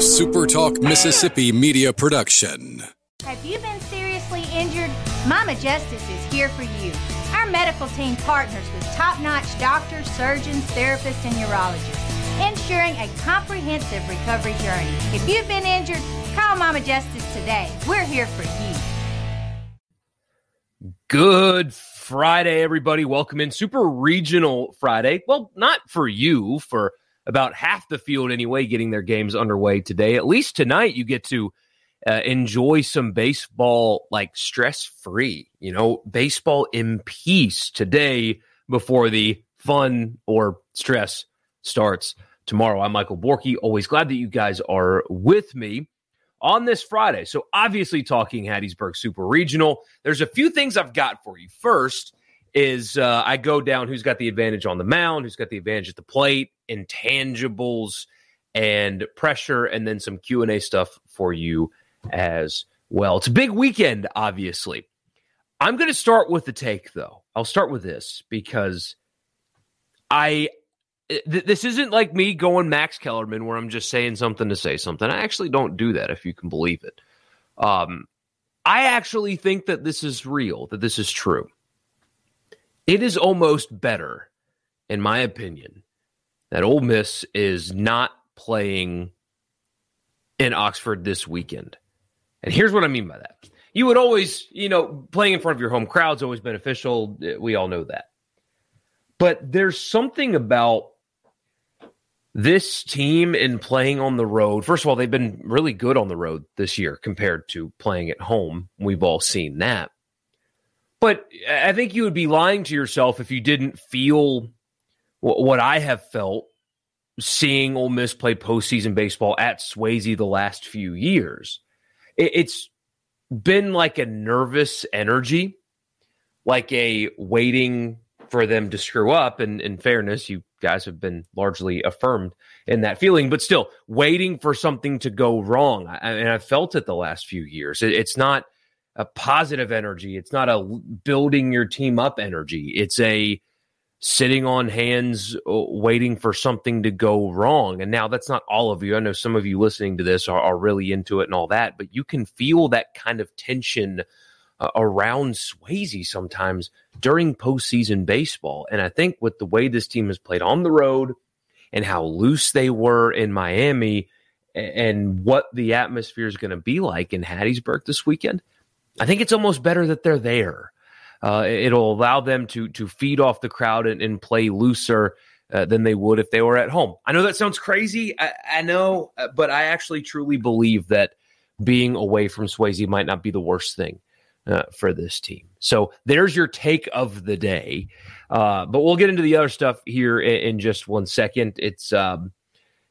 a SuperTalk Mississippi media production. Have you been seriously injured? Mama Justice is here for you. Our medical team partners with top notch doctors, surgeons, therapists, and urologists, ensuring a comprehensive recovery journey. If you've been injured, call Mama Justice today. We're here for you. Good Friday, everybody. Welcome in Super Regional Friday. Well, not for you, for about half the field anyway, getting their games underway today. At least tonight, you get to uh, enjoy some baseball like stress free, you know, baseball in peace today before the fun or stress starts tomorrow. I'm Michael Borky. Always glad that you guys are with me on this Friday. So, obviously, talking Hattiesburg Super Regional, there's a few things I've got for you. First, is uh, I go down who's got the advantage on the mound, who's got the advantage at the plate, intangibles and pressure, and then some Q and A stuff for you as well. It's a big weekend, obviously. I'm going to start with the take, though. I'll start with this because I th- this isn't like me going Max Kellerman where I'm just saying something to say something. I actually don't do that, if you can believe it. Um, I actually think that this is real, that this is true. It is almost better, in my opinion, that Ole Miss is not playing in Oxford this weekend. And here's what I mean by that. You would always, you know, playing in front of your home crowd is always beneficial. We all know that. But there's something about this team in playing on the road. First of all, they've been really good on the road this year compared to playing at home. We've all seen that. But I think you would be lying to yourself if you didn't feel what I have felt seeing Ole Miss play postseason baseball at Swayze the last few years. It's been like a nervous energy, like a waiting for them to screw up. And in fairness, you guys have been largely affirmed in that feeling, but still waiting for something to go wrong. I, and I felt it the last few years. it's not a positive energy. It's not a building your team up energy. It's a sitting on hands uh, waiting for something to go wrong. And now that's not all of you. I know some of you listening to this are, are really into it and all that, but you can feel that kind of tension uh, around Swayze sometimes during postseason baseball. And I think with the way this team has played on the road and how loose they were in Miami and what the atmosphere is going to be like in Hattiesburg this weekend, I think it's almost better that they're there. Uh, it'll allow them to to feed off the crowd and, and play looser uh, than they would if they were at home. I know that sounds crazy. I, I know, uh, but I actually truly believe that being away from Swayze might not be the worst thing uh, for this team. So there's your take of the day. Uh, but we'll get into the other stuff here in, in just one second. It's um,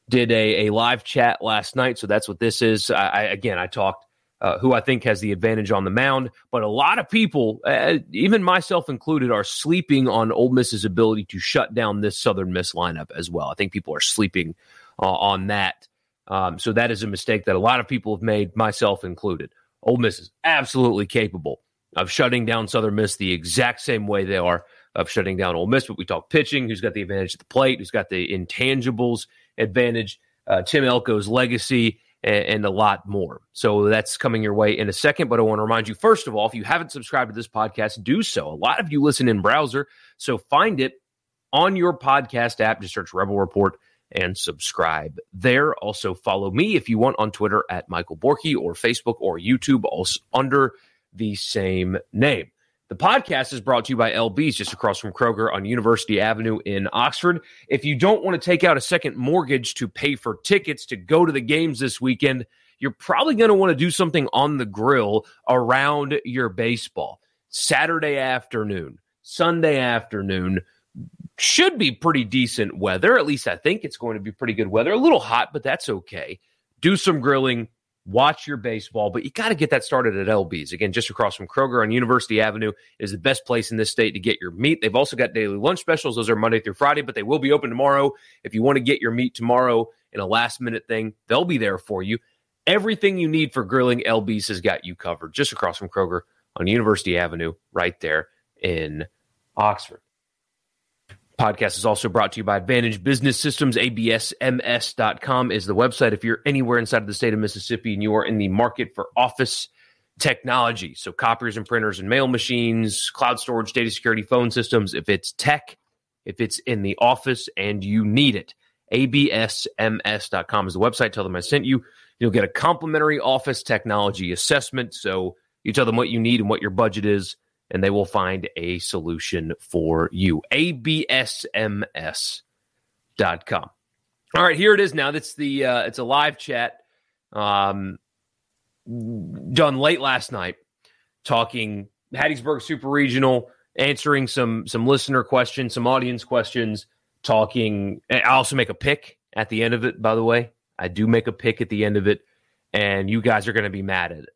did a, a live chat last night, so that's what this is. I, I again, I talked uh, who I think has the advantage on the mound. But a lot of people, uh, even myself included, are sleeping on Ole Miss's ability to shut down this Southern Miss lineup as well. I think people are sleeping uh, on that. Um, so that is a mistake that a lot of people have made, myself included. Ole Miss is absolutely capable of shutting down Southern Miss the exact same way they are of shutting down Ole Miss. But we talk pitching, who's got the advantage at the plate, who's got the intangibles advantage, uh, Tim Elko's legacy and, and, a lot more. So that's coming your way in a second. But I want to remind you, first of all, if you haven't subscribed to this podcast, do so. A lot of you listen in browser, so find it on your podcast app. Just search Rebel Report and subscribe there. Also, follow me if you want on Twitter at Michael Borky or Facebook or YouTube, also under the same name. The podcast is brought to you by LB's just across from Kroger on University Avenue in Oxford. If you don't want to take out a second mortgage to pay for tickets to go to the games this weekend, you're probably going to want to do something on the grill around your baseball. Saturday afternoon, Sunday afternoon should be pretty decent weather. At least I think it's going to be pretty good weather. A little hot, but that's okay. Do some grilling, watch your baseball, but you got to get that started at LB's. Again, just across from Kroger on University Avenue is the best place in this state to get your meat. They've also got daily lunch specials. Those are Monday through Friday, but they will be open tomorrow. If you want to get your meat tomorrow in a last minute thing, they'll be there for you. Everything you need for grilling, LB's has got you covered just across from Kroger on University Avenue, right there in Oxford. Podcast is also brought to you by Advantage Business Systems. ABSMS.com is the website. If you're anywhere inside of the state of Mississippi and you are in the market for office technology, so copiers and printers and mail machines, cloud storage, data security, phone systems, if it's tech, if it's in the office and you need it, ABSMS.com is the website. Tell them I sent you. You'll get a complimentary office technology assessment. So you tell them what you need and what your budget is and they will find a solution for you. ABSMS.com. All right, here it is now. That's the uh, it's a live chat um, done late last night, talking Hattiesburg Super Regional, answering some some listener questions, some audience questions, talking. I also make a pick at the end of it. By the way, I do make a pick at the end of it, and you guys are going to be mad at it.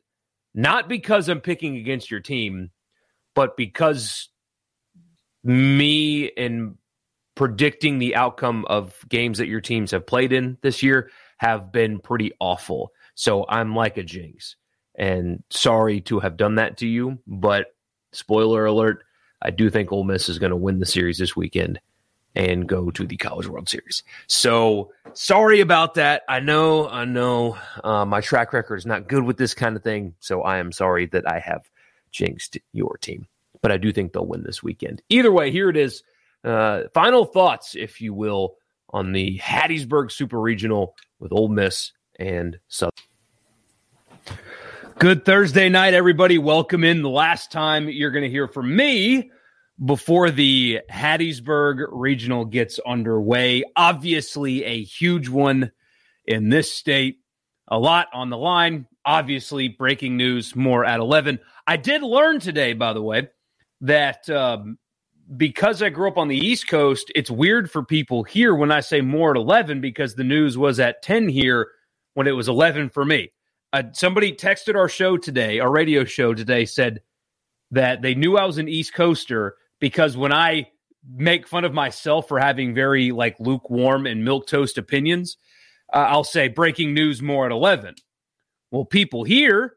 Not because I'm picking against your team, but because me and predicting the outcome of games that your teams have played in this year have been pretty awful. So I'm like a jinx. And sorry to have done that to you, but spoiler alert, I do think Ole Miss is going to win the series this weekend and go to the College World Series. So sorry about that. I know, I know uh, my track record is not good with this kind of thing. So I am sorry that I have jinxed your team. But I do think they'll win this weekend. Either way, here it is. Uh, final thoughts, if you will, on the Hattiesburg Super Regional with Ole Miss and Southern. Good Thursday night, everybody. Welcome in. The last time you're going to hear from me before the Hattiesburg Regional gets underway. Obviously, a huge one in this state. A lot on the line. Obviously, breaking news more at 11. I did learn today, by the way, that um, because I grew up on the East Coast, it's weird for people here when I say more at 11 because the news was at 10 here when it was 11 for me. Uh, somebody texted our show today, our radio show today, said that they knew I was an East Coaster because when I make fun of myself for having very like lukewarm and milk toast opinions, uh, I'll say breaking news more at 11. Well, people here,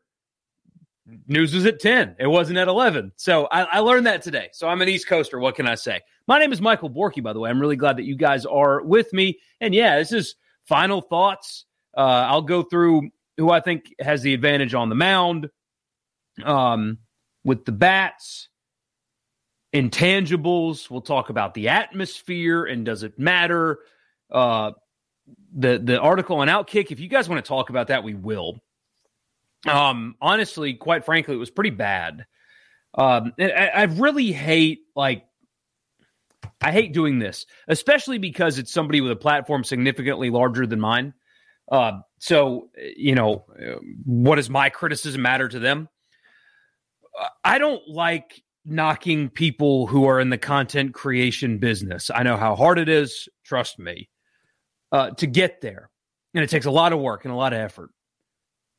news was at 10. It wasn't at 11. So I, I, learned that today. So I'm an East Coaster. What can I say? My name is Michael Borky, by the way. I'm really glad that you guys are with me. And yeah, this is final thoughts. Uh, I'll go through who I think has the advantage on the mound um, with the bats, intangibles. We'll talk about the atmosphere and does it matter. Uh, the the article on Outkick. If you guys want to talk about that, we will. Um, honestly, quite frankly, it was pretty bad. Um, I, I really hate like I hate doing this, especially because it's somebody with a platform significantly larger than mine. Uh, so, you know, what does my criticism matter to them? I don't like knocking people who are in the content creation business. I know how hard it is, trust me, uh, to get there. And it takes a lot of work and a lot of effort.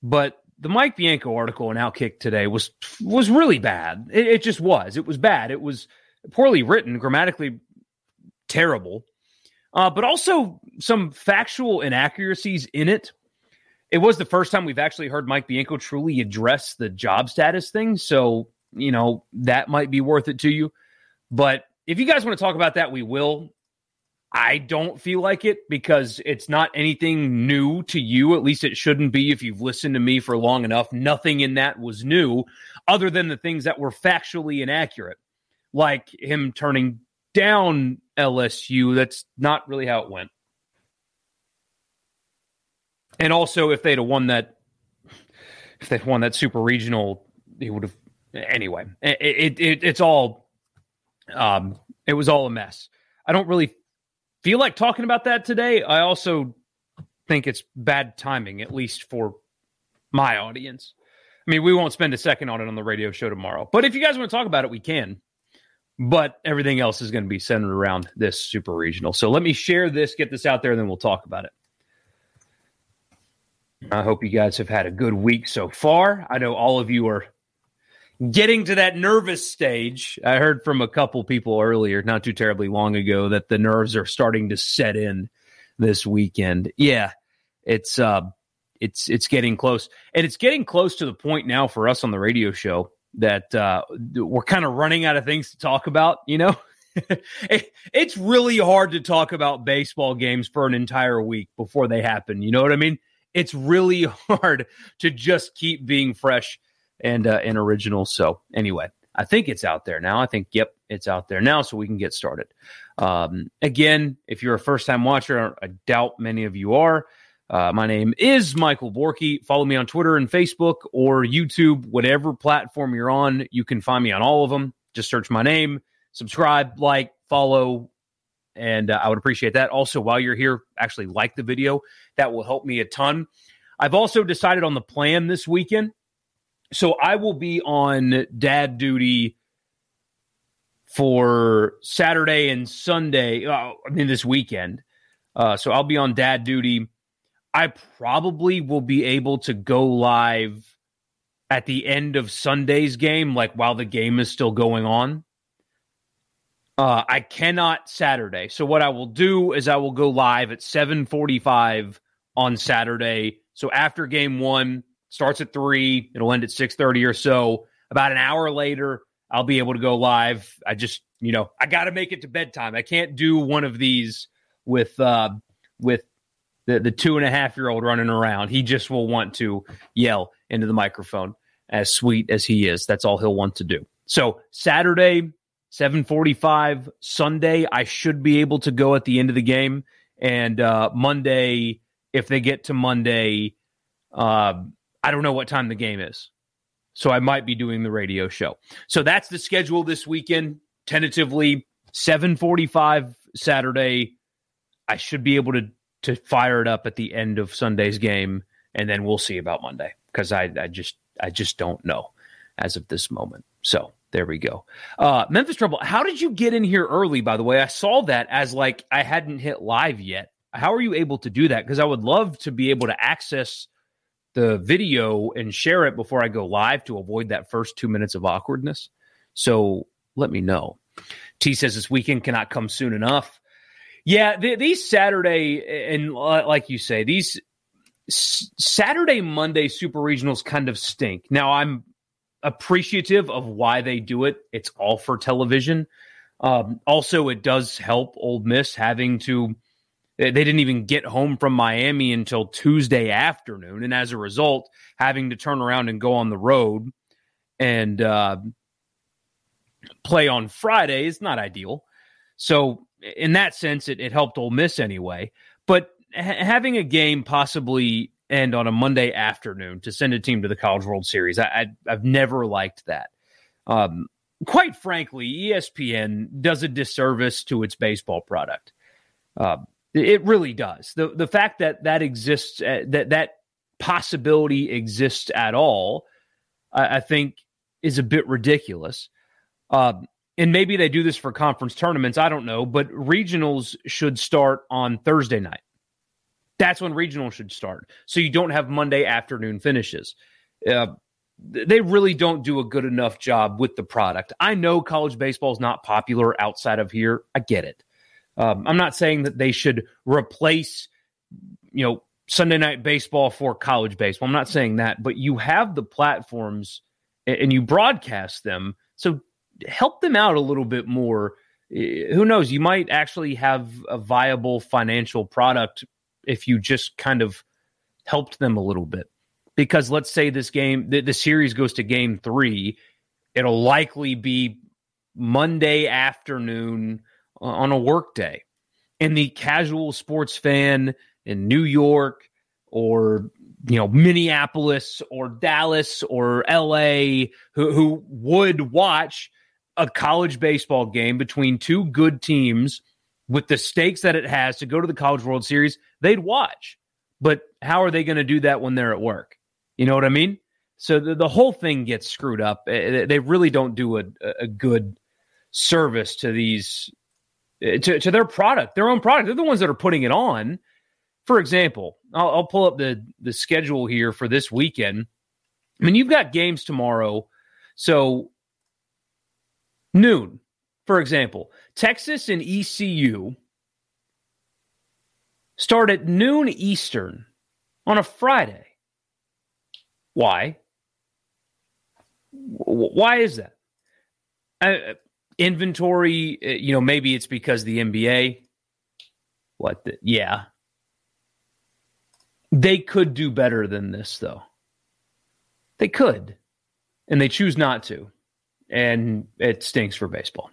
But the Mike Bianco article in Outkick today was was really bad. It, it, just was. It was bad. It was poorly written, grammatically terrible, uh, but also some factual inaccuracies in it. It was the first time we've actually heard Mike Bianco truly address the job status thing, so you know that might be worth it to you. But if you guys want to talk about that, we will. I don't feel like it because it's not anything new to you. At least it shouldn't be if you've listened to me for long enough. Nothing in that was new other than the things that were factually inaccurate, like him turning down LSU. That's not really how it went. And also, if they'd have won that, if they'd won that super regional, he would have. Anyway, it, it, it it's all, um, it was all a mess. I don't really feel like talking about that today. I also think it's bad timing, at least for my audience. I mean, we won't spend a second on it on the radio show tomorrow. But if you guys want to talk about it, we can. But everything else is going to be centered around this super regional. So let me share this, get this out there, and then we'll talk about it. I hope you guys have had a good week so far. I know all of you are getting to that nervous stage. I heard from a couple people earlier, not too terribly long ago, that the nerves are starting to set in this weekend. Yeah, it's uh, it's it's getting close, and it's getting close to the point now for us on the radio show that uh, we're kind of running out of things to talk about. You know, it, it's really hard to talk about baseball games for an entire week before they happen. You know what I mean? It's really hard to just keep being fresh and uh, and original. So anyway, I think it's out there now. I think yep, it's out there now, so we can get started. Um, again, if you're a first time watcher, I doubt many of you are. Uh, my name is Michael Borky. Follow me on Twitter and Facebook or YouTube, whatever platform you're on. You can find me on all of them. Just search my name, subscribe, like, follow, and uh, I would appreciate that. Also, while you're here, actually like the video. That will help me a ton. I've also decided on the plan this weekend. So I will be on dad duty for Saturday and Sunday. Uh, I mean, this weekend. Uh, so I'll be on dad duty I probably will be able to go live at the end of Sunday's game, like while the game is still going on. Uh, I cannot Saturday. So what I will do is I will go live at 745 on Saturday. So after game one starts at three, it'll end at 630 or so. About an hour later, I'll be able to go live. I just, you know, I got to make it to bedtime. I can't do one of these with, uh, with the, the two and a half year old running around. He just will want to yell into the microphone as sweet as he is. That's all he'll want to do. So Saturday, 745, Sunday, I should be able to go at the end of the game. And uh, Monday, if they get to Monday, uh, I don't know what time the game is. So I might be doing the radio show. So that's the schedule this weekend. Tentatively, 745 Saturday. I should be able to to fire it up at the end of Sunday's game, and then we'll see about Monday because I, I just I just don't know as of this moment. So there we go. Uh, Memphis Trouble, how did you get in here early? By the way, I saw that as like I hadn't hit live yet. How are you able to do that? Because I would love to be able to access the video and share it before I go live to avoid that first two minutes of awkwardness. So let me know. T says this weekend cannot come soon enough. Yeah, the, these Saturday and like you say, these Saturday Monday super regionals kind of stink. Now I'm appreciative of why they do it. It's all for television. Um, also, it does help Ole Miss having to. They didn't even get home from Miami until Tuesday afternoon, and as a result, having to turn around and go on the road and uh, play on Friday is not ideal. So in that sense, it, it helped Ole Miss anyway. But ha- having a game possibly end on a Monday afternoon to send a team to the College World Series, I, I, have never liked that. Um, quite frankly, ESPN does a disservice to its baseball product. Uh, it really does. the The fact that that exists, uh, that that possibility exists at all, I, I think, is a bit ridiculous. Um, and maybe they do this for conference tournaments. I don't know, but regionals should start on Thursday night. That's when regionals should start. So you don't have Monday afternoon finishes. Uh, they really don't do a good enough job with the product. I know college baseball is not popular outside of here. I get it. Um, I'm not saying that they should replace, you know, Sunday night baseball for college baseball. I'm not saying that, but you have the platforms and you broadcast them. So help them out a little bit more. Who knows? You might actually have a viable financial product if you just kind of helped them a little bit. Because let's say this game, the, the series goes to game three, it'll likely be Monday afternoon on a work day. And the casual sports fan in New York or you know Minneapolis or Dallas or LA who who would watch a college baseball game between two good teams with the stakes that it has to go to the College World Series, they'd watch. But how are they going to do that when they're at work? You know what I mean? So the, the whole thing gets screwed up. Eh, eh, they really don't do a, a good service to these to, to their product, their own product. They're the ones that are putting it on. For example, I'll, I'll pull up the the schedule here for this weekend. I mean, you've got games tomorrow. So noon, for example, Texas and ECU start at noon Eastern on a Friday. Why? Why is that? Uh, inventory, uh, you know, maybe it's because the NBA. What? The, yeah. They could do better than this, though. They could, and they choose not to. And it stinks for baseball.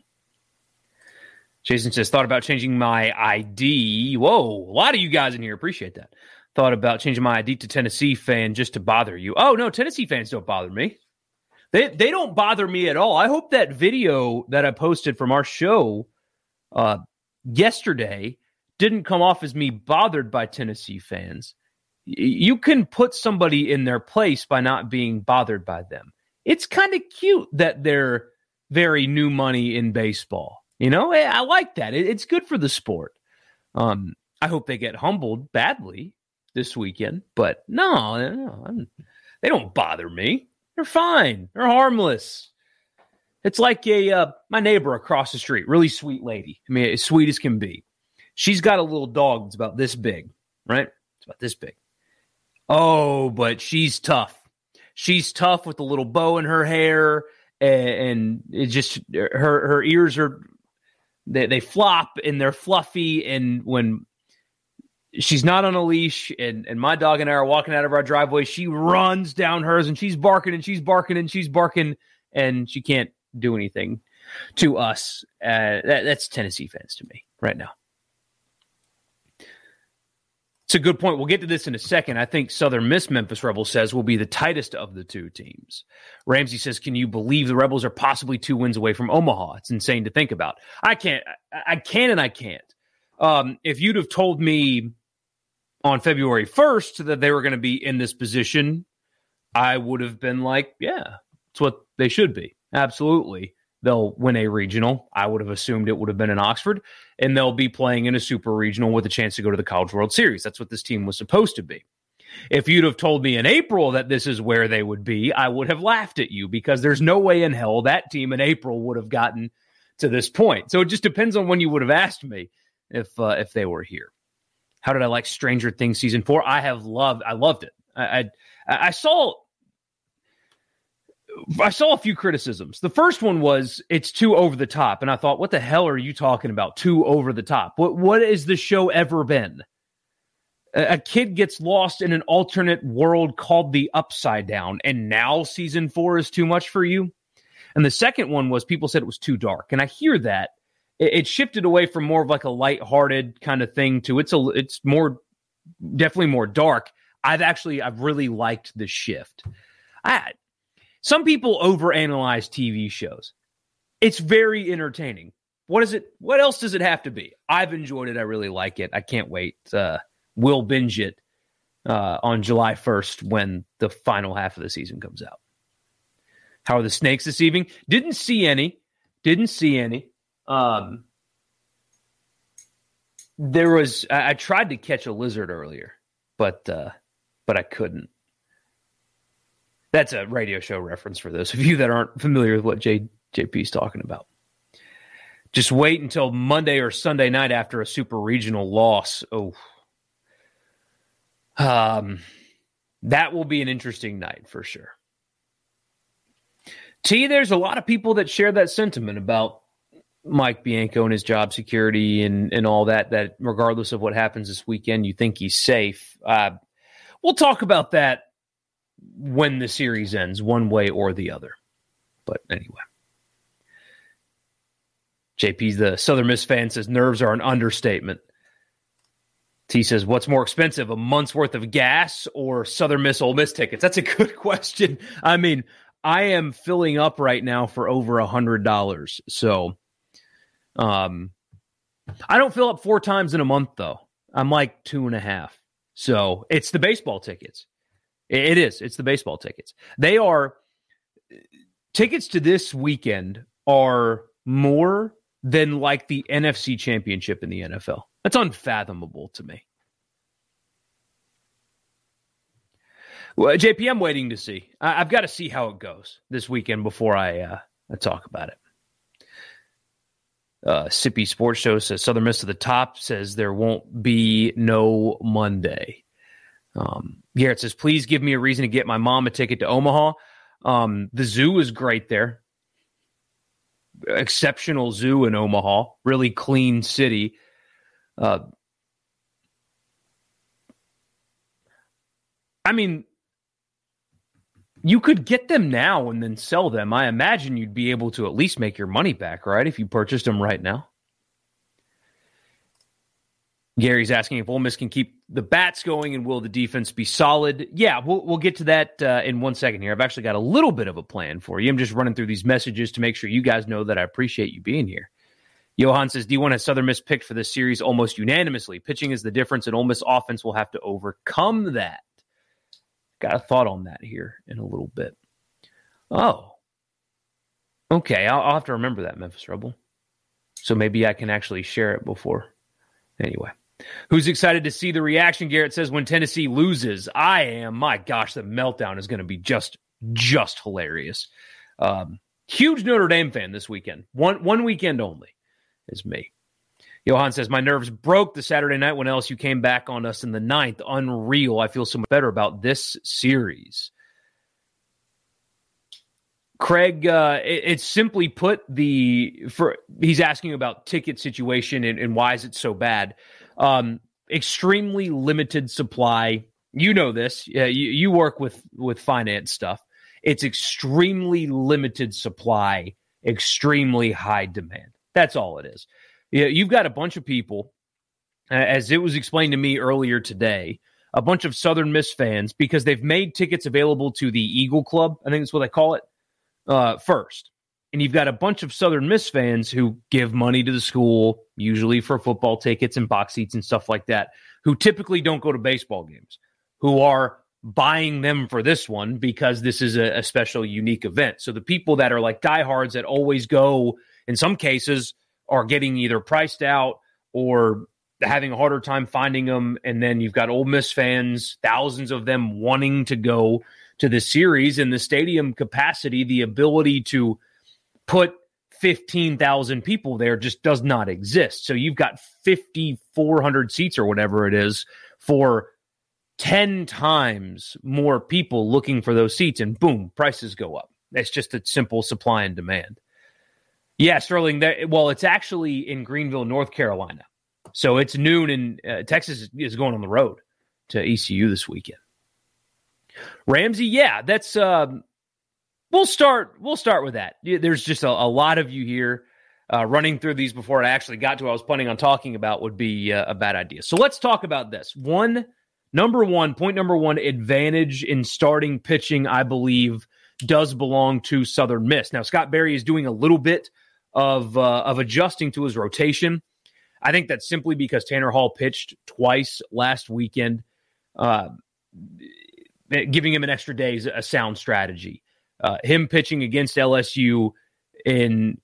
Jason says, thought about changing my ID. Whoa, a lot of you guys in here appreciate that. Thought about changing my ID to Tennessee fan just to bother you. Oh, no, Tennessee fans don't bother me. They, they don't bother me at all. I hope that video that I posted from our show uh, yesterday didn't come off as me bothered by Tennessee fans. You can put somebody in their place by not being bothered by them. It's kind of cute that they're very new money in baseball you know, I like that. It's good for the sport. Um, I hope they get humbled badly this weekend, but no, no they don't bother me. They're fine. They're harmless. It's like a uh, my neighbor across the street, really sweet lady. I mean, as sweet as can be. She's got a little dog that's about this big, right? It's about this big. Oh, but she's tough. She's tough with a little bow in her hair, and, it just her her ears are they they flop and they're fluffy and when she's not on a leash and, and my dog and I are walking out of our driveway, she runs down hers and she's barking and she's barking and she's barking and she can't do anything to us. Uh, that, that's Tennessee fans to me right now. It's a good point. We'll get to this in a second. I think Southern Miss Memphis Rebels says will be the tightest of the two teams. Ramsey says, "Can you believe the Rebels are possibly two wins away from Omaha? It's insane to think about. I can't. I, can and I can't. Um, if you'd have told me on February first that they were going to be in this position, I would have been like, yeah, it's what they should be. Absolutely they'll win a regional. I would have assumed it would have been in Oxford, and they'll be playing in a super regional with a chance to go to the College World Series. That's what this team was supposed to be. If you'd have told me in April that this is where they would be, I would have laughed at you because there's no way in hell that team in April would have gotten to this point. So it just depends on when you would have asked me if uh, if they were here. How did I like Stranger Things season four? I have loved. I loved it. I I, I saw I saw a few criticisms. The first one was it's too over the top, and I thought, what the hell are you talking about? Too over the top. What what has the show ever been? A, a kid gets lost in an alternate world called the Upside Down, and now season four is too much for you. And the second one was people said it was too dark, and I hear that it, it shifted away from more of like a light-hearted kind of thing to it's a it's more definitely more dark. I've actually I've really liked the shift. I some people overanalyze TV shows. It's very entertaining. What is it? What else does it have to be? I've enjoyed it. I really like it. I can't wait. Uh, we'll binge it uh, on July 1st when the final half of the season comes out. How are the snakes this evening? Didn't see any. Didn't see any. Um, there was. I, I tried to catch a lizard earlier, but uh, but I couldn't. That's a radio show reference for those of you that aren't familiar with what J, JP is talking about. Just wait until Monday or Sunday night after a super regional loss. Oh, um, that will be an interesting night for sure. T, there's a lot of people that share that sentiment about Mike Bianco and his job security and, and all that, that regardless of what happens this weekend, you think he's safe. Uh, we'll talk about that when the series ends, one way or the other. But anyway. JP, the Southern Miss fan, says nerves are an understatement. T says, What's more expensive, a month's worth of gas or Southern Miss Ole Miss tickets? That's a good question. I mean, I am filling up right now for over a hundred dollars. So um I don't fill up four times in a month though. I'm like two and a half. So it's the baseball tickets. It is. It's the baseball tickets. They are tickets to this weekend are more than like the NFC championship in the NFL. That's unfathomable to me. Well, JP, I'm waiting to see. I, have got to see how it goes this weekend before I, uh, I talk about it. Uh, Sippy Sports Show says Southern Miss to the top says there won't be no Monday. Um, Garrett says, please give me a reason to get my mom a ticket to Omaha. Um, the zoo is great there. exceptional zoo in Omaha, really clean city. Uh, I mean, you could get them now and then sell them. I imagine you'd be able to at least make your money back, right? If you purchased them right now. Gary's asking if Ole Miss can keep the bats going and will the defense be solid? Yeah, we'll, we'll get to that uh, in one second here. I've actually got a little bit of a plan for you. I'm just running through these messages to make sure you guys know that I appreciate you being here. Johan says D1 has Southern Miss picked for this series almost unanimously. Pitching is the difference, and Ole Miss offense will have to overcome that. Got a thought on that here in a little bit. Oh, okay. I'll, I'll have to remember that, Memphis Rebel. So maybe I can actually share it before. Anyway. Who's excited to see the reaction? Garrett says when Tennessee loses, I am. My gosh, the meltdown is going to be just just hilarious. Um, huge Notre Dame fan this weekend. One one weekend only is me. Johan says my nerves broke the Saturday night when LSU came back on us in the ninth. Unreal. I feel so much better about this series. Craig, uh, it, it's simply put the for he's asking about ticket situation and, and why is it so bad. Um, extremely limited supply. You know this. Yeah, you, you work with with finance stuff. It's extremely limited supply, extremely high demand. That's all it is. Yeah, you've got a bunch of people, as it was explained to me earlier today, a bunch of Southern Miss fans because they've made tickets available to the Eagle Club. I think that's what they call it. Uh, first, and you've got a bunch of Southern Miss fans who give money to the school, usually for football tickets and box seats and stuff like that, who typically don't go to baseball games, who are buying them for this one because this is a, a special, unique event. So the people that are like diehards that always go, in some cases, are getting either priced out or having a harder time finding them. And then you've got Ole Miss fans, thousands of them wanting to go to the series and the stadium capacity, the ability to put 15,000 people there just does not exist. So you've got 5,400 seats or whatever it is for 10 times more people looking for those seats, and boom, prices go up. It's just a simple supply and demand. Yeah, Sterling. Well, it's actually in Greenville, North Carolina. So it's noon, and uh, Texas is going on the road to ECU this weekend. Ramsey, yeah, that's um, we'll start. We'll start with that. There's just a, a lot of you here. Uh, running through these before I actually got to what I was planning on talking about would be uh, a bad idea. So let's talk about this. One, number one, point number one, advantage in starting pitching, I believe, does belong to Southern Miss. Now, Scott Berry is doing a little bit of uh, of adjusting to his rotation. I think that's simply because Tanner Hall pitched twice last weekend, uh, giving him an extra day is a sound strategy uh, him pitching against LSU in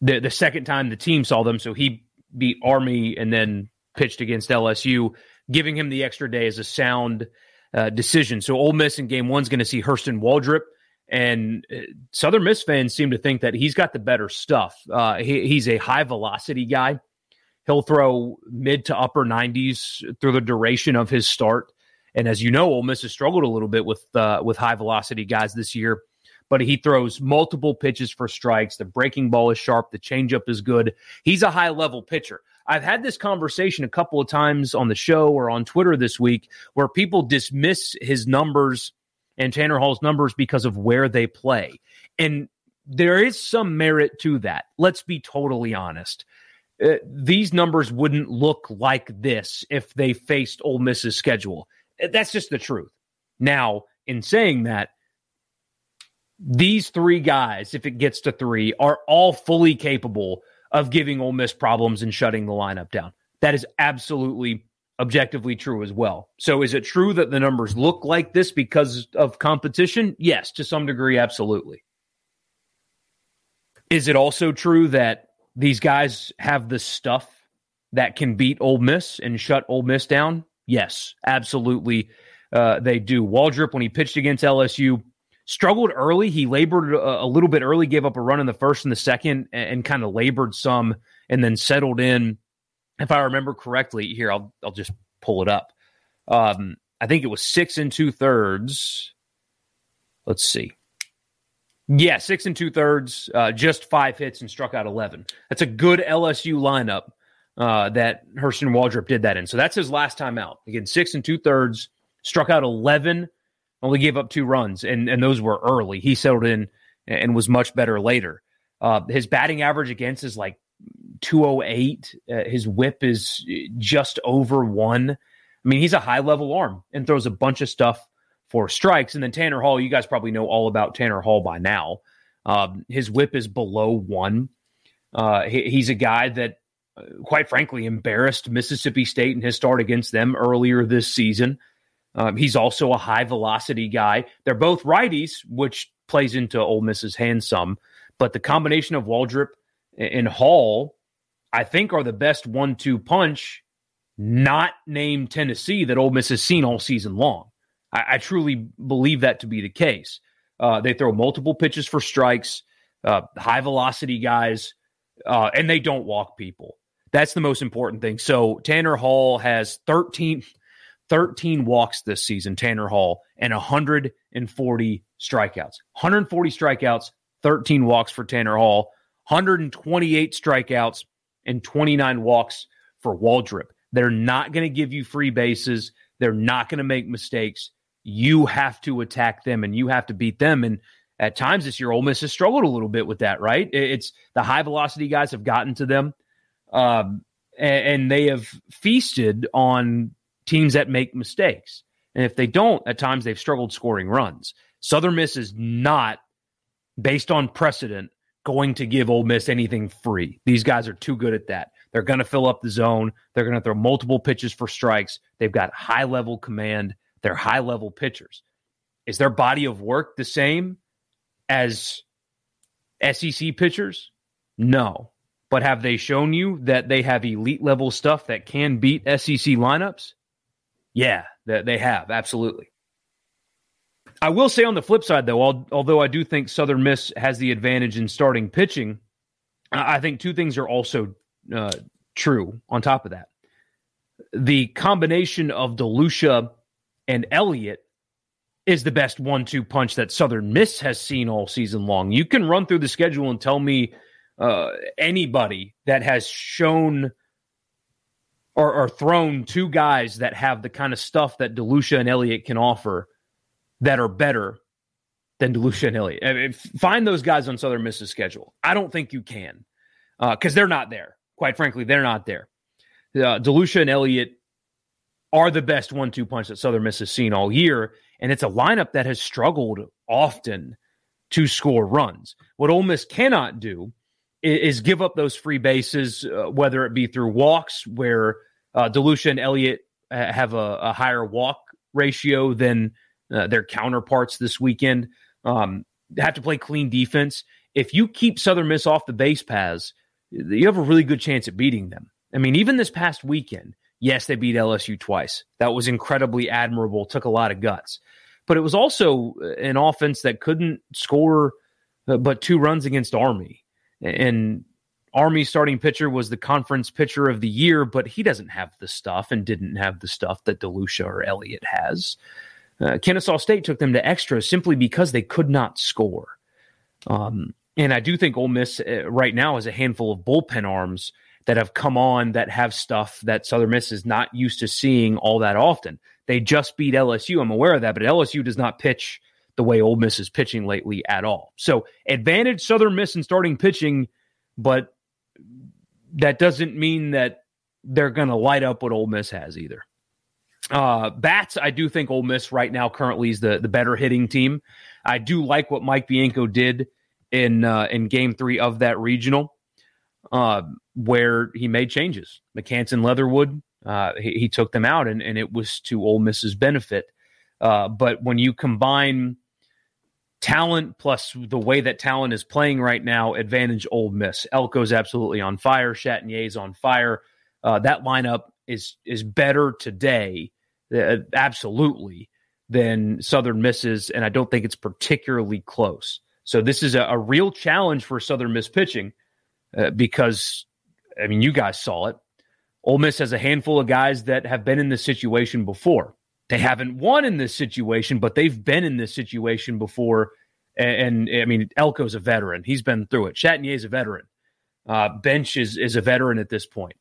the the second time the team saw them. So he beat Army and then pitched against LSU, giving him the extra day is a sound uh, decision. So Ole Miss in Game One is going to see Hurston Waldrep. And uh, Southern Miss fans seem to think that he's got the better stuff. Uh, he, he's a high velocity guy. He'll throw mid to upper 90s through the duration of his start. And as you know, Ole Miss has struggled a little bit with uh, with high velocity guys this year. But he throws multiple pitches for strikes. The breaking ball is sharp. The changeup is good. He's a high level pitcher. I've had this conversation a couple of times on the show or on Twitter this week where people dismiss his numbers and Tanner Hall's numbers because of where they play. And there is some merit to that. Let's be totally honest. Uh, these numbers wouldn't look like this if they faced Ole Miss's schedule. That's just the truth. Now, in saying that, these three guys, if it gets to three, are all fully capable of giving Ole Miss problems and shutting the lineup down. That is absolutely objectively true as well. So is it true that the numbers look like this because of competition? Yes, to some degree, absolutely. Is it also true that these guys have the stuff that can beat Ole Miss and shut Ole Miss down? Yes, absolutely. Uh, they do. Waldrep, when he pitched against LSU, struggled early. He labored a, a, little bit early, gave up a run in the first and the second, and, and kind of labored some, and then settled in. If I remember correctly, here I'll I'll just pull it up. Um, I think it was six and two thirds. Let's see. Yeah, six and two thirds, uh, just five hits and struck out 11. That's a good LSU lineup uh, that Hurston Waldrep did that in. So that's his last time out. Again, six and two thirds, struck out 11, only gave up two runs, and, and those were early. He settled in and was much better later. Uh, his batting average against is like 208. Uh, his whip is just over one. I mean, he's a high level arm and throws a bunch of stuff for strikes. And then Tanner Hall, you guys probably know all about Tanner Hall by now. Um, his whip is below one. Uh, he, he's a guy that, uh, quite frankly, embarrassed Mississippi State in his start against them earlier this season. Um, he's also a high velocity guy. They're both righties, which plays into Ole Miss's hand some. But the combination of Waldrep and Hall, I think, are the best one-two punch, not named Tennessee that Ole Miss has seen all season long. I, I truly believe that to be the case. Uh, they throw multiple pitches for strikes, uh, high velocity guys, uh, and they don't walk people. That's the most important thing. So Tanner Hall has 13, 13 walks this season, Tanner Hall, and 140 strikeouts. 140 strikeouts, 13 walks for Tanner Hall, 128 strikeouts, and 29 walks for Waldrep. They're not going to give you free bases. They're not going to make mistakes you have to attack them and you have to beat them. And at times this year, Ole Miss has struggled a little bit with that, right? It's the high velocity guys have gotten to them, um, and, and they have feasted on teams that make mistakes. And if they don't, at times they've struggled scoring runs. Southern Miss is not, based on precedent, going to give Ole Miss anything free. These guys are too good at that. They're going to fill up the zone. They're going to throw multiple pitches for strikes. They've got high level command. They're high level pitchers. Is their body of work the same as SEC pitchers? No. But have they shown you that they have elite level stuff that can beat SEC lineups? Yeah, they have. Absolutely. I will say on the flip side, though, although I do think Southern Miss has the advantage in starting pitching, I think two things are also uh, true on top of that. The combination of DeLucia and Elliott is the best one two punch that Southern Miss has seen all season long. You can run through the schedule and tell me uh, anybody that has shown or, or, thrown two guys that have the kind of stuff that DeLucia and Elliott can offer that are better than DeLucia and Elliott. I mean, find those guys on Southern Miss's schedule. I don't think you can because uh, they're not there. Quite frankly, they're not there. Uh, DeLucia and Elliott are the best one two punch that Southern Miss has seen all year. And it's a lineup that has struggled often to score runs. What Ole Miss cannot do is, is give up those free bases, uh, whether it be through walks, where uh, DeLucia and Elliott have a, a, higher walk ratio than uh, their counterparts this weekend. Um, have to play clean defense. If you keep Southern Miss off the base paths, you have a really good chance at beating them. I mean, even this past weekend, Yes, they beat LSU twice. That was incredibly admirable, took a lot of guts. But it was also an offense that couldn't score uh, but two runs against Army. And Army starting pitcher was the conference pitcher of the year, but he doesn't have the stuff and didn't have the stuff that DeLucia or Elliott has. Uh, Kennesaw State took them to extra simply because they could not score. Um, and I do think Ole Miss uh, right now has a handful of bullpen arms that have come on that have stuff that Southern Miss is not used to seeing all that often. They just beat LSU. I'm aware of that, but LSU does not pitch the way Ole Miss is pitching lately at all. So advantage Southern Miss in starting pitching, but that doesn't mean that they're going to light up what Ole Miss has either. Uh, bats, I do think Ole Miss right now currently is the the better hitting team. I do like what Mike Bianco did in uh, in Game Three of that regional uh, where he made changes. McCants and Leatherwood, uh, he, he, took them out, and, and it was to Ole Miss's benefit. Uh, but when you combine talent plus the way that talent is playing right now, advantage Ole Miss. Elko's absolutely on fire. Chatagnier's on fire. Uh, that lineup is is better today, uh, absolutely, than Southern misses, and I don't think it's particularly close. So this is a, a real challenge for Southern Miss pitching uh, because, I mean, you guys saw it. Ole Miss has a handful of guys that have been in this situation before. They haven't won in this situation, but they've been in this situation before And, and I mean, Elko's a veteran. He's been through it. Chatagnier's a veteran. Uh, Bench is, is a veteran at this point.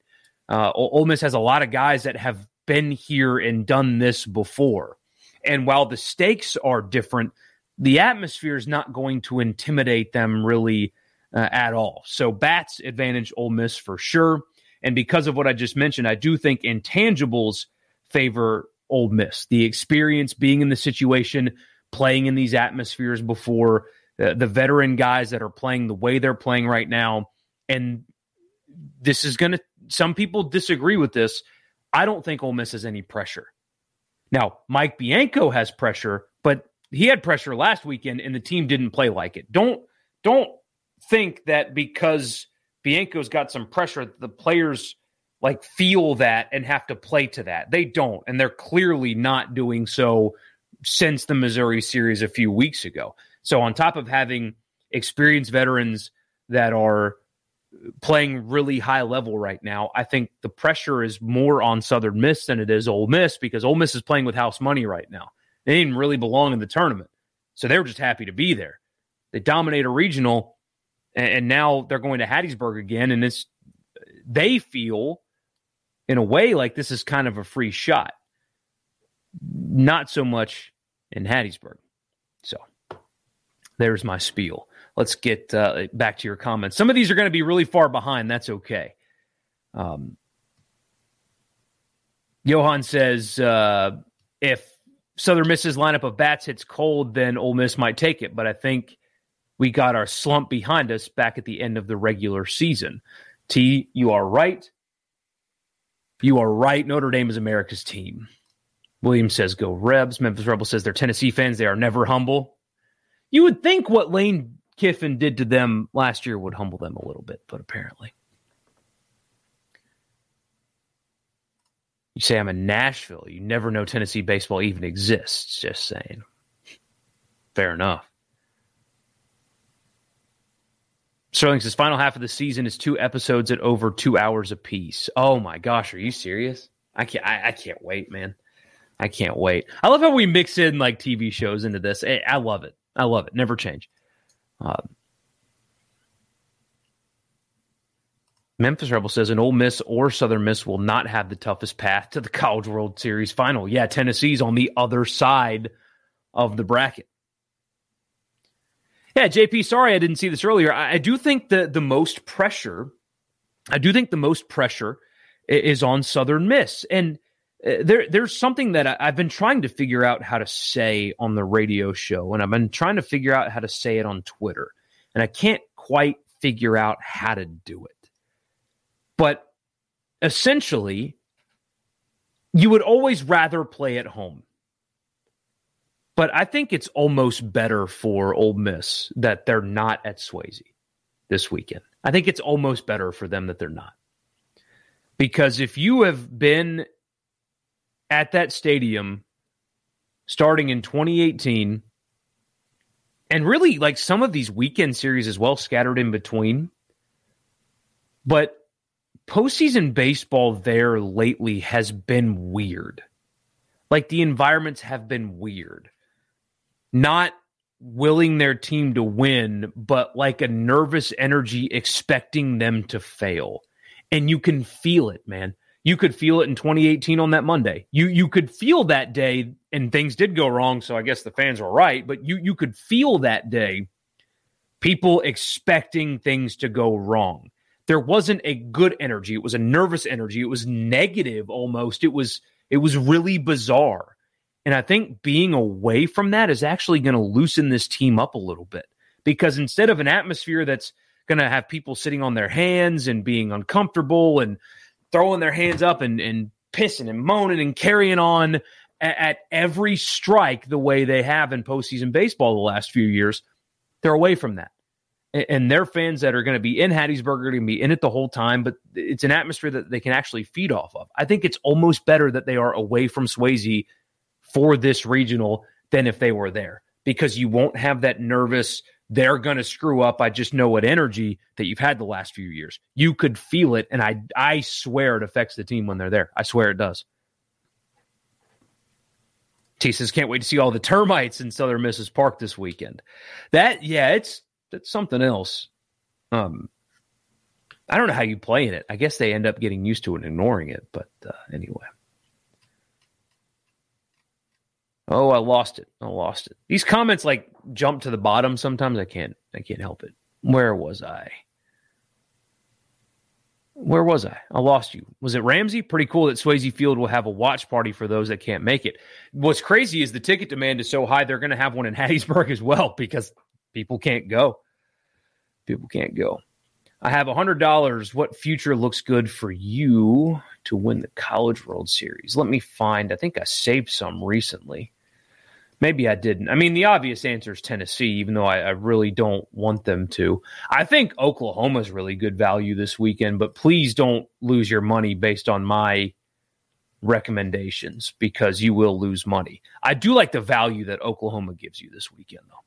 Uh, Ole Miss has a lot of guys that have been here and done this before. And while the stakes are different, the atmosphere is not going to intimidate them really uh, at all. So bats advantage Ole Miss for sure. And because of what I just mentioned, I do think intangibles favor Ole Miss. The experience, being in the situation, playing in these atmospheres before, uh, the veteran guys that are playing the way they're playing right now. And this is going to, some people disagree with this. I don't think Ole Miss has any pressure. Now, Mike Bianco has pressure, but he had pressure last weekend and the team didn't play like it. Don't don't think that because Bianco's got some pressure, the players like feel that and have to play to that. They don't, and they're clearly not doing so since the Missouri series a few weeks ago. So on top of having experienced veterans that are playing really high level right now, I think the pressure is more on Southern Miss than it is Ole Miss because Ole Miss is playing with house money right now. They didn't really belong in the tournament. So they were just happy to be there. They dominate a regional, and, and now they're going to Hattiesburg again. And it's they feel, in a way, like this is kind of a free shot. Not so much in Hattiesburg. So there's my spiel. Let's get uh, back to your comments. Some of these are going to be really far behind. That's okay. Um, Johan says uh, if Southern Miss's lineup of bats hits cold, then Ole Miss might take it. But I think we got our slump behind us back at the end of the regular season. T, you are right. You are right. Notre Dame is America's team. Williams says, go Rebs. Memphis Rebel says they're Tennessee fans. They are never humble. You would think what Lane Kiffin did to them last year would humble them a little bit, but apparently. You say I'm in Nashville. You never know Tennessee baseball even exists. Just saying. Fair enough. Sterling says final half of the season is two episodes at over two hours apiece. Oh my gosh, are you serious? I can't. I, I can't wait, man. I can't wait. I love how we mix in like TV shows into this. I, I love it. I love it. Never change. Um, Memphis Rebel says an Ole Miss or Southern Miss will not have the toughest path to the College World Series final. Yeah, Tennessee's on the other side of the bracket. Yeah, JP, sorry I didn't see this earlier. I, I do think the the most pressure, I do think the most pressure is on Southern Miss. And uh, Uh, there there's something that I, I've been trying to figure out how to say on the radio show, and I've been trying to figure out how to say it on Twitter. And I can't quite figure out how to do it. But essentially, you would always rather play at home. But I think it's almost better for Ole Miss that they're not at Swayze this weekend. I think it's almost better for them that they're not. Because if you have been at that stadium starting in 2018 and really like some of these weekend series as well scattered in between, but postseason baseball there lately has been weird. Like the environments have been weird. Not willing their team to win, but like a nervous energy expecting them to fail. And you can feel it, man. You could feel it in 2018 on that Monday. You you could feel that day and things did go wrong, so I guess the fans were right, but you you could feel that day people expecting things to go wrong there wasn't a good energy. It was a nervous energy. It was negative almost. It was it was really bizarre. And I think being away from that is actually going to loosen this team up a little bit because instead of an atmosphere that's going to have people sitting on their hands and being uncomfortable and throwing their hands up and, and pissing and moaning and carrying on at, at every strike the way they have in postseason baseball the last few years, they're away from that and their fans that are going to be in Hattiesburg are going to be in it the whole time, but it's an atmosphere that they can actually feed off of. I think it's almost better that they are away from Swayze for this regional than if they were there because you won't have that nervous, they're going to screw up. I just know what energy that you've had the last few years. You could feel it, and I, I swear it affects the team when they're there. I swear it does. T says can't wait to see all the termites in Southern Misses Park this weekend. That yeah, it's that's something else. Um, I don't know how you play in it. I guess they end up getting used to it and ignoring it. But uh, anyway. Oh, I lost it. I lost it. These comments like jump to the bottom. Sometimes I can't. I can't help it. Where was I? Where was I? I lost you. Was it Ramsey? Pretty cool that Swayze Field will have a watch party for those that can't make it. What's crazy is the ticket demand is so high they're going to have one in Hattiesburg as well because people can't go. People can't go. I have $100. What future looks good for you to win the College World Series? Let me find. I think I saved some recently. Maybe I didn't. I mean, the obvious answer is Tennessee, even though I, I really don't want them to. I think Oklahoma's really good value this weekend, but please don't lose your money based on my recommendations because you will lose money. I do like the value that Oklahoma gives you this weekend, though.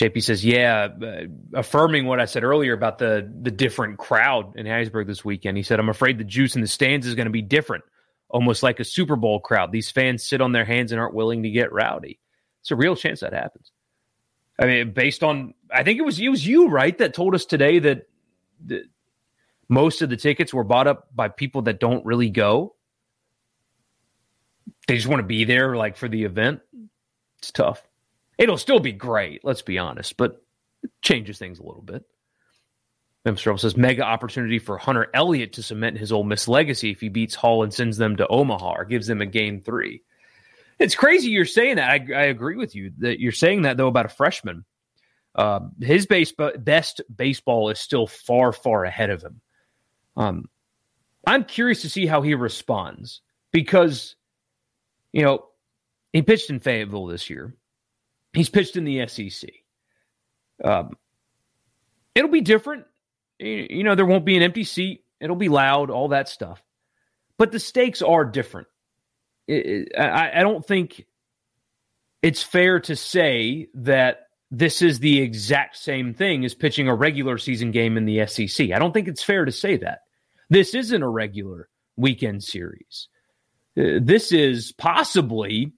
JP says, "Yeah, uh, affirming what I said earlier about the the different crowd in Hattiesburg this weekend." He said, "I'm afraid the juice in the stands is going to be different, almost like a Super Bowl crowd. These fans sit on their hands and aren't willing to get rowdy. It's a real chance that happens." I mean, based on, I think it was it was you, right, that told us today that the, most of the tickets were bought up by people that don't really go. They just want to be there, like for the event. It's tough. It'll still be great, let's be honest, but it changes things a little bit. Memstrom says mega opportunity for Hunter Elliott to cement his Ole Miss legacy if he beats Hall and sends them to Omaha or gives them a game three. It's crazy you're saying that. I, I agree with you that you're saying that though about a freshman. Uh, his base, best baseball is still far, far ahead of him. Um, I'm curious to see how he responds because, you know, he pitched in Fayetteville this year. He's pitched in the SEC. Um, it'll be different. You know, there won't be an empty seat. It'll be loud, all that stuff. But the stakes are different. It, it, I, I don't think it's fair to say that this is the exact same thing as pitching a regular season game in the SEC. I don't think it's fair to say that. This isn't a regular weekend series. Uh, this is possibly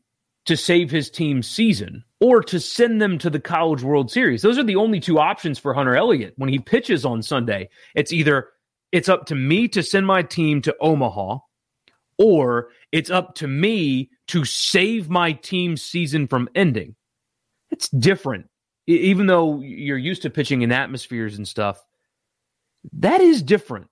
to save his team's season or to send them to the College World Series. Those are the only two options for Hunter Elliott when he pitches on Sunday. It's either it's up to me to send my team to Omaha or it's up to me to save my team's season from ending. It's different. Even though you're used to pitching in atmospheres and stuff, that is different.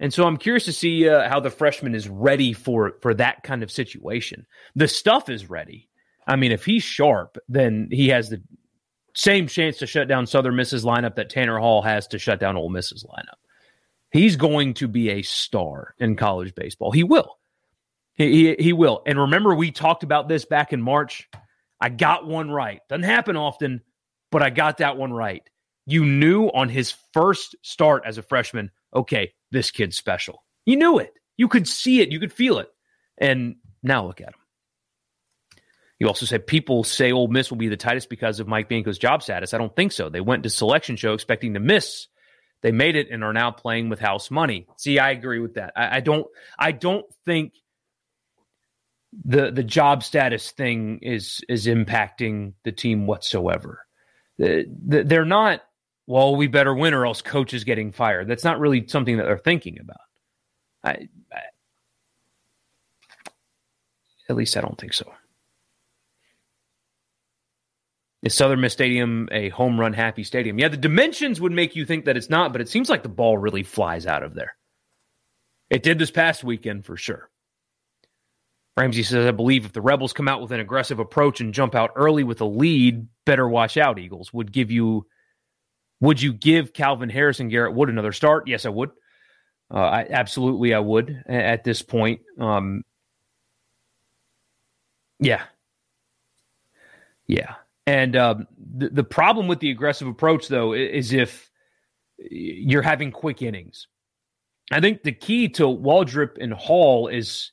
And so I'm curious to see uh, how the freshman is ready for for that kind of situation. The stuff is ready. I mean, if he's sharp, then he has the same chance to shut down Southern Miss's lineup that Tanner Hall has to shut down Ole Miss's lineup. He's going to be a star in college baseball. He will. He, he, he will. And remember, we talked about this back in March. I got one right. Doesn't happen often, but I got that one right. You knew on his first start as a freshman, okay, this kid's special. You knew it. You could see it. You could feel it. And now look at him. You also said people say Ole Miss will be the tightest because of Mike Bianco's job status. I don't think so. They went to selection show expecting to miss. They made it and are now playing with house money. See, I agree with that. I, I don't. I don't think the the job status thing is is impacting the team whatsoever. Uh, they're not. Well, we better win or else coach is getting fired. That's not really something that they're thinking about. I, I at least I don't think so. Is Southern Miss Stadium a home run happy stadium? Yeah, the dimensions would make you think that it's not, but it seems like the ball really flies out of there. It did this past weekend for sure. Ramsey says, I believe if the Rebels come out with an aggressive approach and jump out early with a lead, better watch out, Eagles. Would give you would you give Calvin Harris and Garrett Wood another start? Yes, I would. Uh, I absolutely I would at this point. Um, yeah. Yeah. And um, the, the problem with the aggressive approach, though, is if you're having quick innings. I think the key to Waldrep and Hall is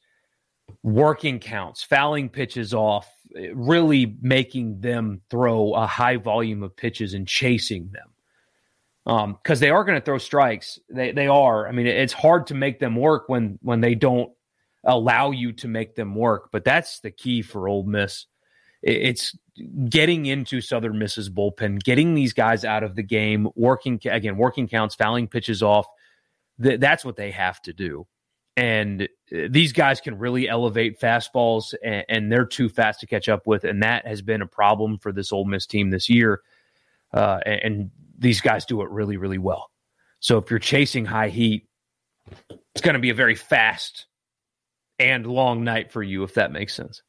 working counts, fouling pitches off, really making them throw a high volume of pitches and chasing them. because um, they are going to throw strikes. They they are. I mean, it's hard to make them work when when they don't allow you to make them work. But that's the key for Ole Miss. It's getting into Southern Miss's bullpen, getting these guys out of the game, working again, working counts, fouling pitches off. That's what they have to do. And uh, these guys can really elevate fastballs, and, and, they're too fast to catch up with. And that has been a problem for this Ole Miss team this year. Uh, and, and these guys do it really, really well. So if you're chasing high heat, it's going to be a very fast and long night for you, if that makes sense.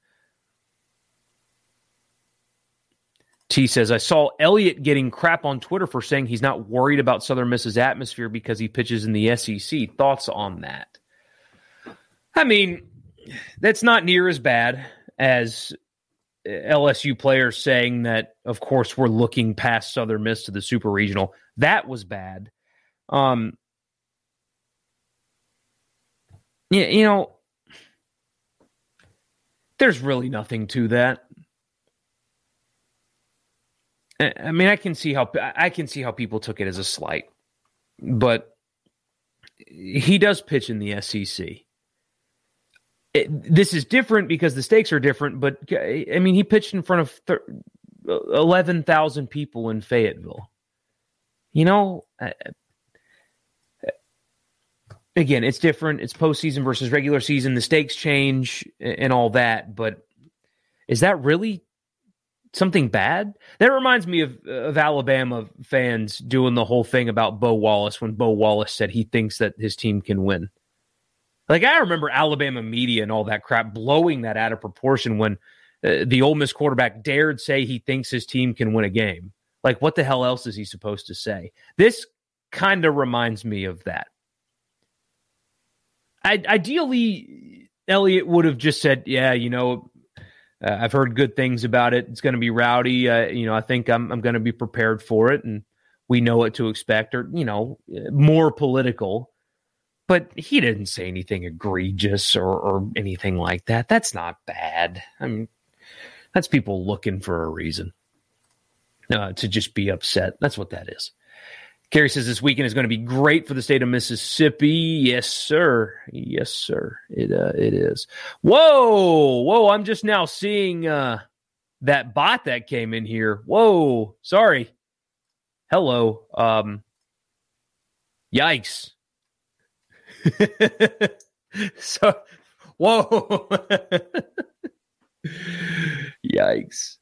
T says, I saw Elliott getting crap on Twitter for saying he's not worried about Southern Miss's atmosphere because he pitches in the SEC. Thoughts on that? I mean, that's not near as bad as LSU players saying that, of course, we're looking past Southern Miss to the Super Regional. That was bad. Um, yeah, you know, there's really nothing to that. I mean, I can see how I can see how people took it as a slight, but he does pitch in the SEC. It, this is different because the stakes are different, but I mean, he pitched in front of thir- eleven thousand people in Fayetteville. You know, again, it's different. It's postseason versus regular season. The stakes change and all that, but is that really something bad? That reminds me of, of Alabama fans doing the whole thing about Bo Wallace when Bo Wallace said he thinks that his team can win. Like I remember Alabama media and all that crap blowing that out of proportion when uh, the Ole Miss quarterback dared say he thinks his team can win a game. Like what the hell else is he supposed to say? This kind of reminds me of that. I, ideally, Elliott would have just said, "Yeah, you know, uh, I've heard good things about it. It's going to be rowdy. Uh, you know, I think I'm I'm going to be prepared for it, and we know what to expect, or you know, more political." But he didn't say anything egregious or, or anything like that. That's not bad. I mean, that's people looking for a reason uh, to just be upset. That's what that is. Kerry says this weekend is going to be great for the state of Mississippi. Yes, sir. Yes, sir. It uh, it is. Whoa, whoa! I'm just now seeing uh, that bot that came in here. Whoa, sorry. Hello. Um, yikes. so, whoa. yikes.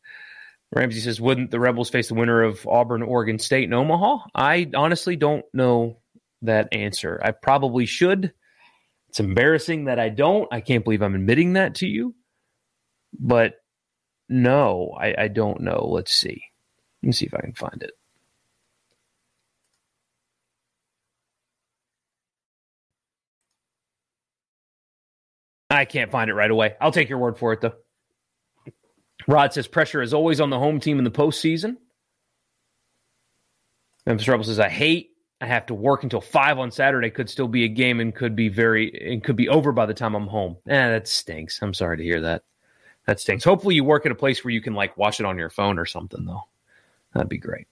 Ramsey says, wouldn't the Rebels face the winner of Auburn, Oregon State, and Omaha? I honestly don't know that answer. I probably should. It's embarrassing that I don't. I can't believe I'm admitting that to you. But no, I, I don't know. Let's see. Let me see if I can find it. I can't find it right away. I'll take your word for it, though. Rod says pressure is always on the home team in the postseason. Memphis Rebel says I hate. I have to work until five on Saturday. Could still be a game and could be very and could be over by the time I'm home. Eh, that stinks. I'm sorry to hear that. That stinks. Hopefully you work at a place where you can like watch it on your phone or something though. That'd be great.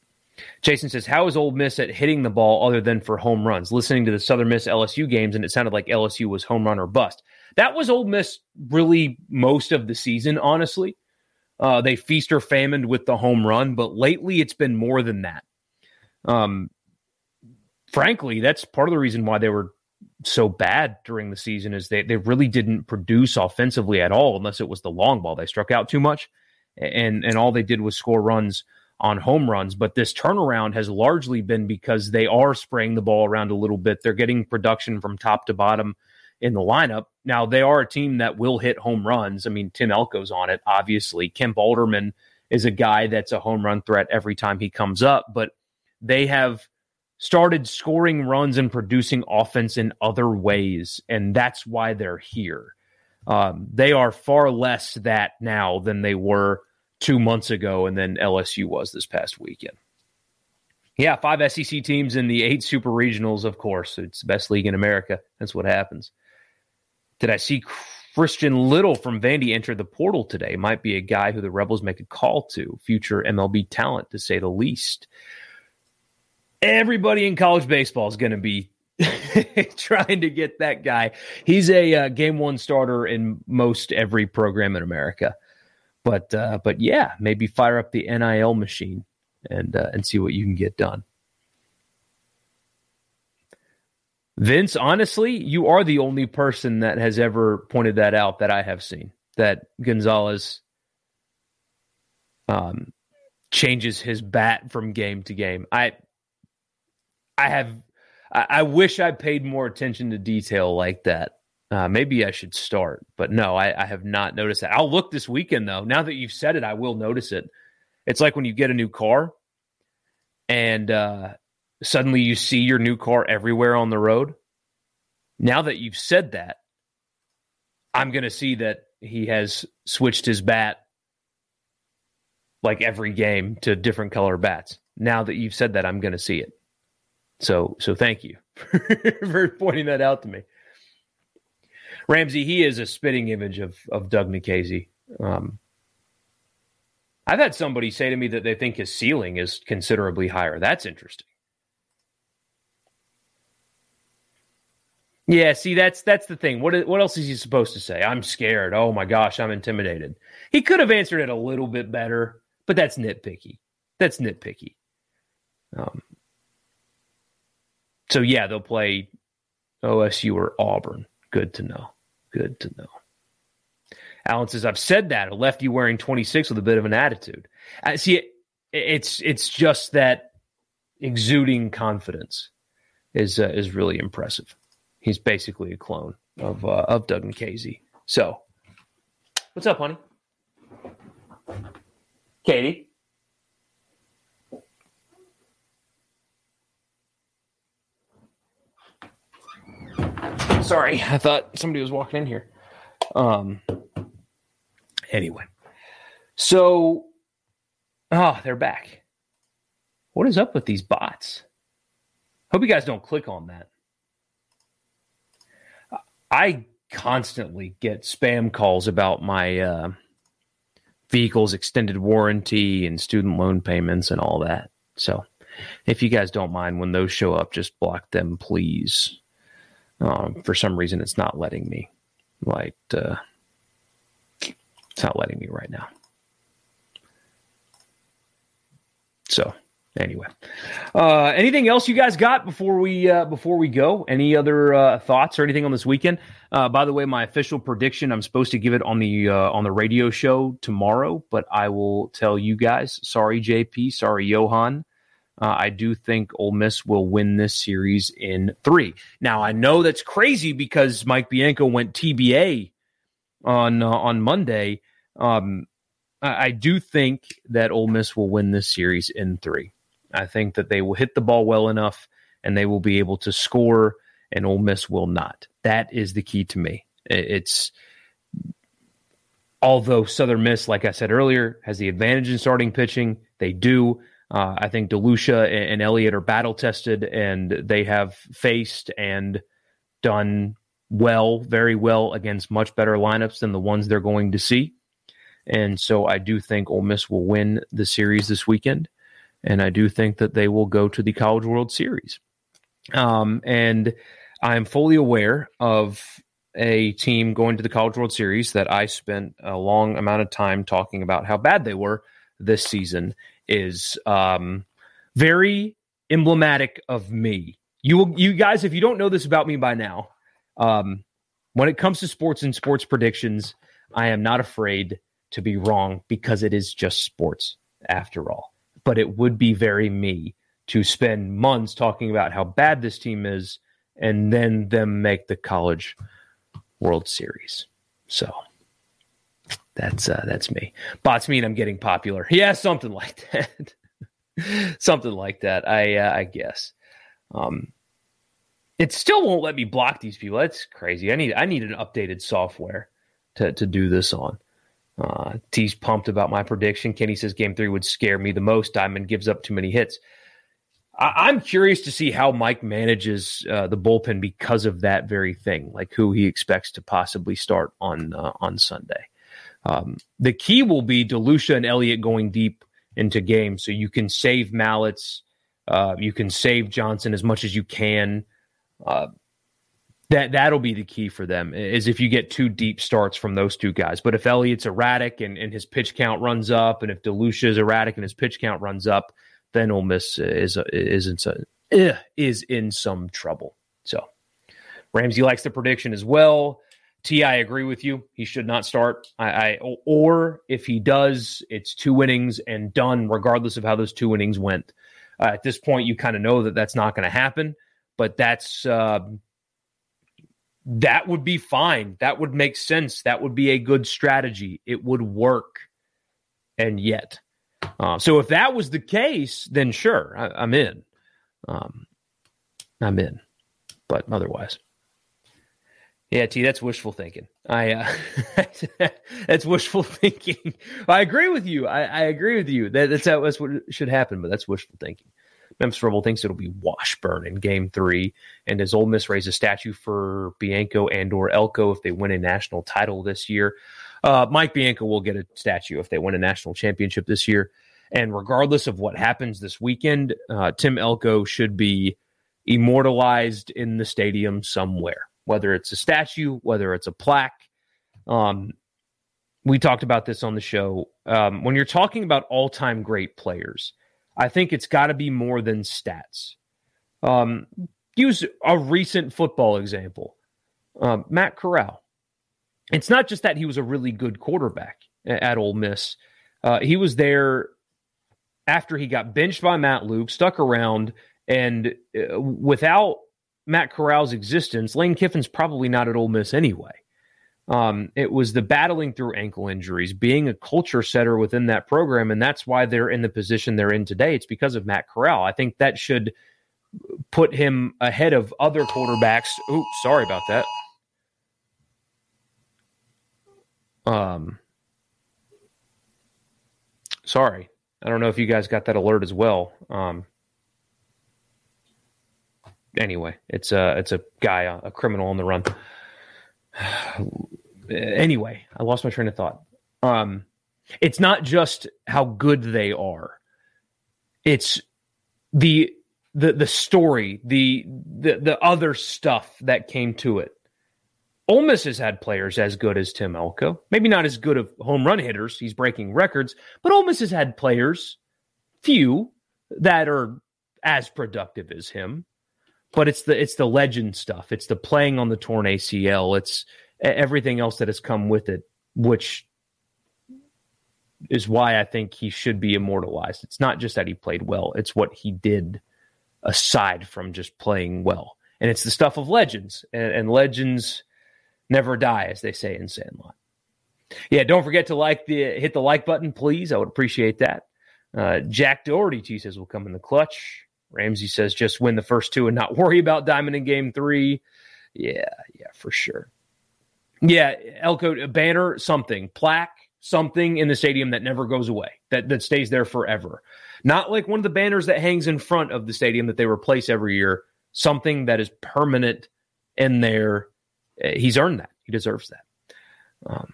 Jason says, How is Ole Miss at hitting the ball other than for home runs? Listening to the Southern Miss LSU games, and it sounded like LSU was home run or bust. That was Ole Miss really most of the season, honestly. Uh, they feast or famined with the home run, but lately it's been more than that. Um, frankly, that's part of the reason why they were so bad during the season is they they really didn't produce offensively at all unless it was the long ball. They struck out too much, and and all they did was score runs on home runs. But this turnaround has largely been because they are spraying the ball around a little bit. They're getting production from top to bottom in the lineup. Now they are a team that will hit home runs. I mean, Tim Elko's on it, obviously. Kemp Alderman is a guy that's a home run threat every time he comes up, but they have started scoring runs and producing offense in other ways, and that's why they're here. Um, they are far less that now than they were two months ago, and then LSU was this past weekend. Yeah, five SEC teams in the eight super regionals, of course. It's the best league in America. That's what happens. Did I see Christian Little from Vandy enter the portal today? Might be a guy who the Rebels make a call to, future MLB talent to say the least. Everybody in college baseball is going to be trying to get that guy. He's a uh, game one starter in most every program in America. But uh, but yeah, maybe fire up the NIL machine and uh, and see what you can get done. Vince, honestly, you are the only person that has ever pointed that out that I have seen. That Gonzalez um, changes his bat from game to game. I I have I, I wish I paid more attention to detail like that. Uh, maybe I should start, but no, I, I have not noticed that. I'll look this weekend though. Now that you've said it, I will notice it. It's like when you get a new car and uh, suddenly you see your new car everywhere on the road. Now that you've said that, I'm going to see that he has switched his bat like every game to different color bats. Now that you've said that, I'm going to see it. So, so thank you for pointing that out to me. Ramsey, he is a spitting image of of Doug Nikhazy. Um, I've had somebody say to me that they think his ceiling is considerably higher. That's interesting. Yeah, see, that's that's the thing. What what else is he supposed to say? I'm scared. Oh my gosh, I'm intimidated. He could have answered it a little bit better, but that's nitpicky. That's nitpicky. Um, so yeah, they'll play OSU or Auburn. Good to know. Good to know. Alan says, "I've said that a lefty wearing 26 with a bit of an attitude." I see, it, it's it's just that exuding confidence is uh, is really impressive. He's basically a clone of uh, of Doug Nikhazy. So, what's up, honey? Katie. Sorry, I thought somebody was walking in here. Um. Anyway, so, oh, they're back. What is up with these bots? Hope you guys don't click on that. I constantly get spam calls about my uh, vehicle's extended warranty and student loan payments and all that. So, if you guys don't mind when those show up, just block them, please. Um, for some reason, it's not letting me. Like, uh, it's not letting me right now. So, anyway. Uh, anything else you guys got before we uh, before we go? Any other uh, thoughts or anything on this weekend? Uh, by the way my official prediction i'm supposed to give it on the uh, on the radio show tomorrow but i will tell you guys sorry jp sorry johan. Uh, i do think Ole miss will win this series in three. Now i know that's crazy because mike bianco went tba on on monday. Um, I, I do think that Ole Miss will win this series in three. I think that they will hit the ball well enough and they will be able to score, and Ole Miss will not. That is the key to me. It's although Southern Miss, like I said earlier, has the advantage in starting pitching, they do. Uh, I think DeLucia and, and Elliott are battle tested, and they have faced and done well, very well against much better lineups than the ones they're going to see. And so I do think Ole Miss will win the series this weekend and I do think that they will go to the College World Series. Um, and I'm fully aware of a team going to the College World Series that I spent a long amount of time talking about how bad they were this season is um, very emblematic of me. You you guys, if you don't know this about me by now, um, when it comes to sports and sports predictions, I am not afraid to be wrong because it is just sports after all but it would be very me to spend months talking about how bad this team is and then them make the college world series. So that's uh, that's me. Bots mean i'm getting popular. Yeah something like that. Something like that. I uh, i guess. Um it still won't let me block these people. That's crazy. I need i need an updated software to to do this on uh, T's pumped about my prediction. Kenny says game three would scare me the most. Diamond gives up too many hits. I- am curious to see how Mike manages uh, the bullpen because of that very thing, like who he expects to possibly start on uh, on Sunday. Um, the key will be DeLucia and Elliott going deep into games, so you can save Mallitz, Uh, you can save Johnson as much as you can. That that'll be the key for them is if you get two deep starts from those two guys. But if Elliott's erratic and, and his pitch count runs up, and if DeLucia is erratic and his pitch count runs up, then Ole Miss is is in, is in some trouble. So Ramsey likes the prediction as well. T, I agree with you. He should not start. I, I or if he does, it's two innings and done, regardless of how those two innings went. Uh, at this point, you kind of know that that's not going to happen. But that's uh, that would be fine. That would make sense. That would be a good strategy. It would work. And yet, uh, so if that was the case, then sure, I, am in. Um, I'm in. But otherwise, yeah, T, that's wishful thinking. I uh, that's wishful thinking. I agree with you. I, I agree with you. That, that's that's what should happen. But that's wishful thinking. Memphis Rebel thinks it'll be Washburn in Game Three, and does Ole Miss raise a statue for Bianco and or Elko if they win a national title this year? Uh, Mike Bianco will get a statue if they win a national championship this year. And regardless of what happens this weekend, uh, Tim Elko should be immortalized in the stadium somewhere, whether it's a statue, whether it's a plaque. Um, we talked about this on the show. Um, when you're talking about all time great players, I think it's got to be more than stats. Um, use a recent football example um, Matt Corral. It's not just that he was a really good quarterback at Ole Miss. Uh, he was there after he got benched by Matt Luke, stuck around, and uh, without Matt Corral's existence, Lane Kiffin's probably not at Ole Miss anyway. Um, it was the battling through ankle injuries, being a culture setter within that program, and that's why they're in the position they're in today. It's because of Matt Corral. I think that should put him ahead of other quarterbacks. Oops, sorry about that. Um, sorry, I don't know if you guys got that alert as well. Um, anyway, it's a it's a guy, a, a criminal on the run. anyway, I lost my train of thought. Um, it's not just how good they are; it's the the the story, the the the other stuff that came to it. Ole Miss has had players as good as Tim Elko. Maybe not as good of home run hitters. He's breaking records, but Ole Miss has had players, few, that are as productive as him. But it's the it's the legend stuff. It's the playing on the torn ACL. It's everything else that has come with it, which is why I think he should be immortalized. It's not just that he played well, it's what he did aside from just playing well. And it's the stuff of legends, and, and legends never die, as they say in Sandlot. Yeah, don't forget to like the hit the like button, please. I would appreciate that. Uh, Jack Dougherty T says will come in the clutch. Ramsey says just win the first two and not worry about Diamond in game three. Yeah, yeah, for sure. Yeah, Elko a banner, something, plaque, something in the stadium that never goes away, that that stays there forever. Not like one of the banners that hangs in front of the stadium that they replace every year. Something that is permanent in there. Eh, he's earned that. He deserves that. Um,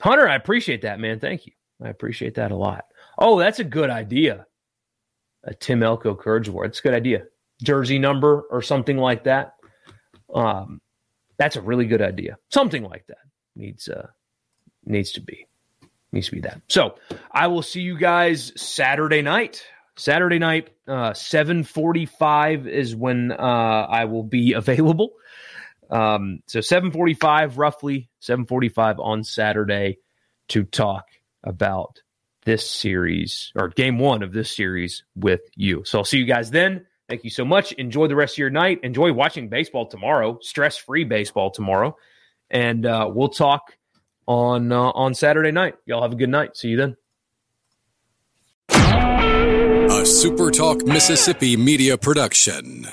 Hunter, I appreciate that, man. Thank you. I appreciate that a lot. Oh, that's a good idea. A Tim Elko Courage Award. It's a good idea. Jersey number or something like that. Um, that's a really good idea. Something like that needs uh needs to be needs to be that. So I will see you guys Saturday night. Saturday night, uh, seven forty-five is when uh, I will be available. Um, so seven forty-five, roughly seven forty-five on Saturday, to talk about this series or game one of this series with you. So I'll see you guys then. Thank you so much. Enjoy the rest of your night. Enjoy watching baseball tomorrow, stress free baseball tomorrow. And uh, we'll talk on uh, on Saturday night. Y'all have a good night. See you then. A Super Talk Mississippi media production.